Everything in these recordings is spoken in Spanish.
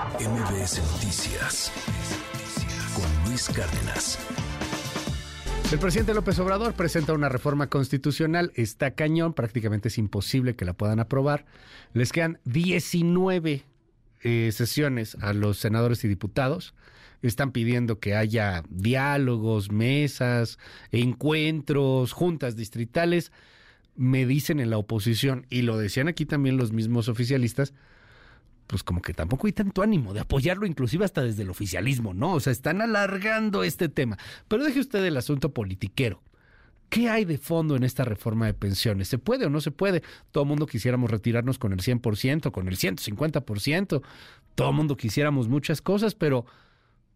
MBS Noticias con Luis Cárdenas. El presidente López Obrador presenta una reforma constitucional. Está cañón, prácticamente es imposible que la puedan aprobar. Les quedan 19 eh, sesiones a los senadores y diputados. Están pidiendo que haya diálogos, mesas, encuentros, juntas distritales. Me dicen en la oposición, y lo decían aquí también los mismos oficialistas, pues como que tampoco hay tanto ánimo de apoyarlo, inclusive hasta desde el oficialismo, ¿no? O sea, están alargando este tema. Pero deje usted el asunto politiquero. ¿Qué hay de fondo en esta reforma de pensiones? ¿Se puede o no se puede? Todo el mundo quisiéramos retirarnos con el 100%, con el 150%. Todo el mundo quisiéramos muchas cosas, pero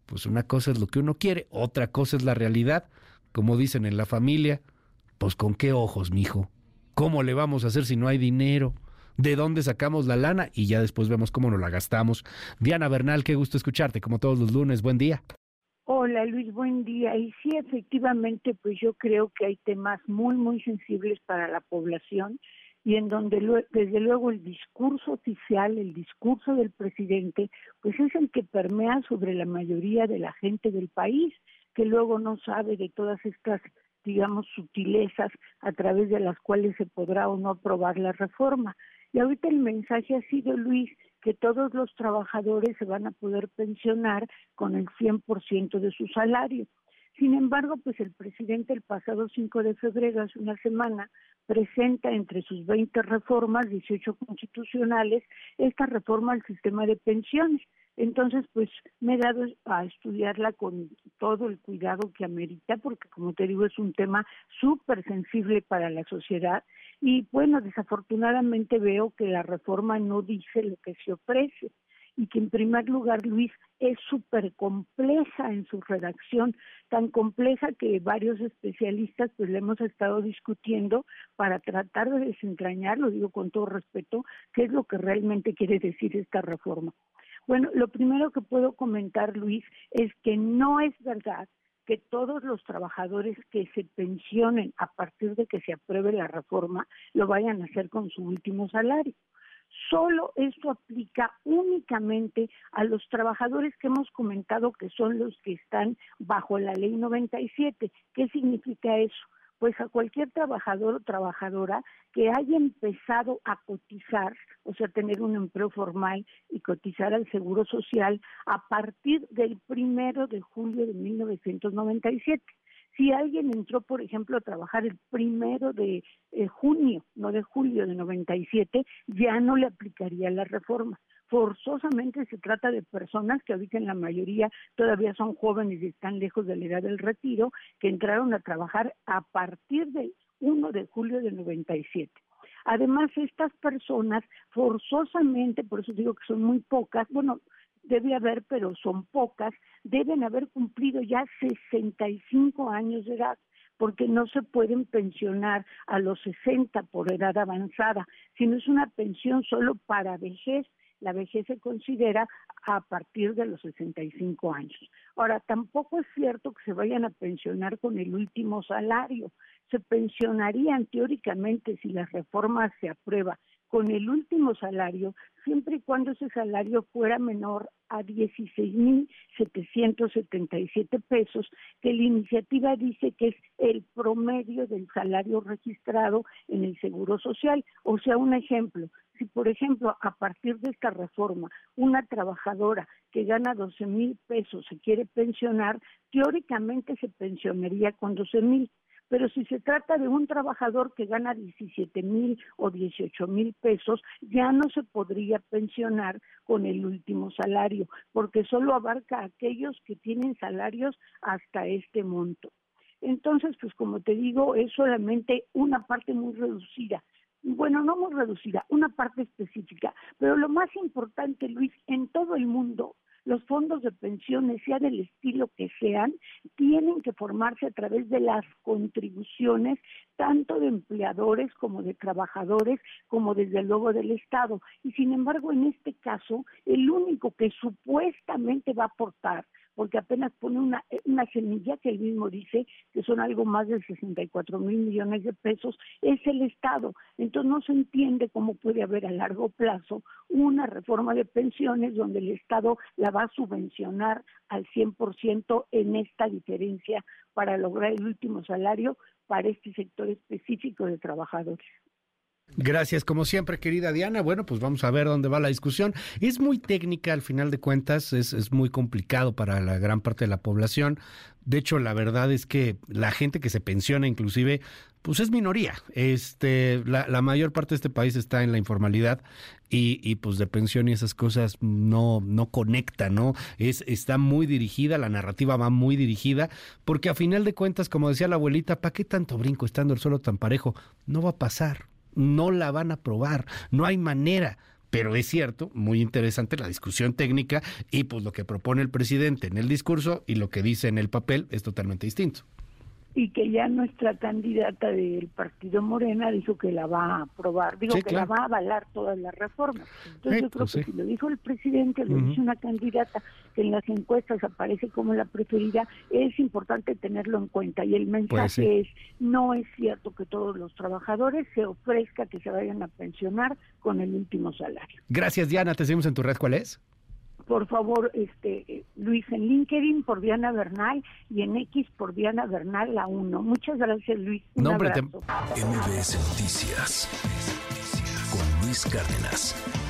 pues una cosa es lo que uno quiere, otra cosa es la realidad. Como dicen en la familia, pues con qué ojos, mijo. ¿Cómo le vamos a hacer si no hay dinero? De dónde sacamos la lana y ya después vemos cómo nos la gastamos. Diana Bernal, qué gusto escucharte, como todos los lunes. Buen día. Hola Luis, buen día. Y sí, efectivamente, pues yo creo que hay temas muy, muy sensibles para la población y en donde desde luego el discurso oficial, el discurso del presidente, pues es el que permea sobre la mayoría de la gente del país, que luego no sabe de todas estas digamos, sutilezas a través de las cuales se podrá o no aprobar la reforma. Y ahorita el mensaje ha sido, Luis, que todos los trabajadores se van a poder pensionar con el 100% de su salario. Sin embargo, pues el presidente el pasado 5 de febrero, hace una semana, presenta entre sus 20 reformas, 18 constitucionales, esta reforma al sistema de pensiones. Entonces, pues me he dado a estudiarla con todo el cuidado que amerita, porque como te digo, es un tema súper sensible para la sociedad. Y bueno, desafortunadamente veo que la reforma no dice lo que se ofrece y que en primer lugar, Luis, es súper compleja en su redacción, tan compleja que varios especialistas pues le hemos estado discutiendo para tratar de desentrañar, lo digo con todo respeto, qué es lo que realmente quiere decir esta reforma. Bueno, lo primero que puedo comentar, Luis, es que no es verdad que todos los trabajadores que se pensionen a partir de que se apruebe la reforma lo vayan a hacer con su último salario. Solo esto aplica únicamente a los trabajadores que hemos comentado que son los que están bajo la ley 97. ¿Qué significa eso? Pues a cualquier trabajador o trabajadora que haya empezado a cotizar, o sea, tener un empleo formal y cotizar al Seguro Social a partir del primero de julio de 1997. Si alguien entró, por ejemplo, a trabajar el primero de eh, junio, no de julio de 97, ya no le aplicaría la reforma forzosamente se trata de personas que ahorita en la mayoría todavía son jóvenes y están lejos de la edad del retiro, que entraron a trabajar a partir del 1 de julio de 97. Además, estas personas forzosamente, por eso digo que son muy pocas, bueno, debe haber, pero son pocas, deben haber cumplido ya 65 años de edad porque no se pueden pensionar a los 60 por edad avanzada, sino es una pensión solo para vejez la vejez se considera a partir de los 65 años. Ahora, tampoco es cierto que se vayan a pensionar con el último salario. Se pensionarían teóricamente si la reforma se aprueba con el último salario, siempre y cuando ese salario fuera menor a 16.777 pesos, que la iniciativa dice que es el promedio del salario registrado en el Seguro Social. O sea, un ejemplo, si por ejemplo a partir de esta reforma una trabajadora que gana 12 mil pesos se quiere pensionar, teóricamente se pensionaría con 12 mil pero si se trata de un trabajador que gana 17 mil o 18 mil pesos, ya no se podría pensionar con el último salario, porque solo abarca a aquellos que tienen salarios hasta este monto. Entonces, pues como te digo, es solamente una parte muy reducida bueno, no muy reducida, una parte específica, pero lo más importante, Luis, en todo el mundo los fondos de pensiones, sea del estilo que sean, tienen que formarse a través de las contribuciones tanto de empleadores como de trabajadores, como desde luego del Estado. Y sin embargo, en este caso, el único que supuestamente va a aportar porque apenas pone una, una semilla que él mismo dice que son algo más de 64 mil millones de pesos, es el Estado. Entonces no se entiende cómo puede haber a largo plazo una reforma de pensiones donde el Estado la va a subvencionar al 100% en esta diferencia para lograr el último salario para este sector específico de trabajadores. Gracias, como siempre, querida Diana. Bueno, pues vamos a ver dónde va la discusión. Es muy técnica, al final de cuentas, es, muy complicado para la gran parte de la población. De hecho, la verdad es que la gente que se pensiona, inclusive, pues es minoría. Este, la, la mayor parte de este país está en la informalidad y, y, pues de pensión y esas cosas no, no conecta, ¿no? Es, está muy dirigida, la narrativa va muy dirigida, porque a final de cuentas, como decía la abuelita, ¿para qué tanto brinco estando el suelo tan parejo? No va a pasar no la van a aprobar, no hay manera. Pero es cierto, muy interesante la discusión técnica y pues lo que propone el presidente en el discurso y lo que dice en el papel es totalmente distinto y que ya nuestra candidata del partido Morena dijo que la va a aprobar, digo que la va a avalar todas las reformas. Entonces yo creo pues que si lo dijo el presidente, lo dice una candidata que en las encuestas aparece como la preferida, es importante tenerlo en cuenta. Y el mensaje es no es cierto que todos los trabajadores se ofrezca que se vayan a pensionar con el último salario. Gracias Diana, te seguimos en tu red, ¿cuál es? Por favor, este Luis en LinkedIn por Diana Bernal y en X por Diana Bernal la 1. Muchas gracias, Luis. Un Nombre MBS Noticias con Luis Cárdenas.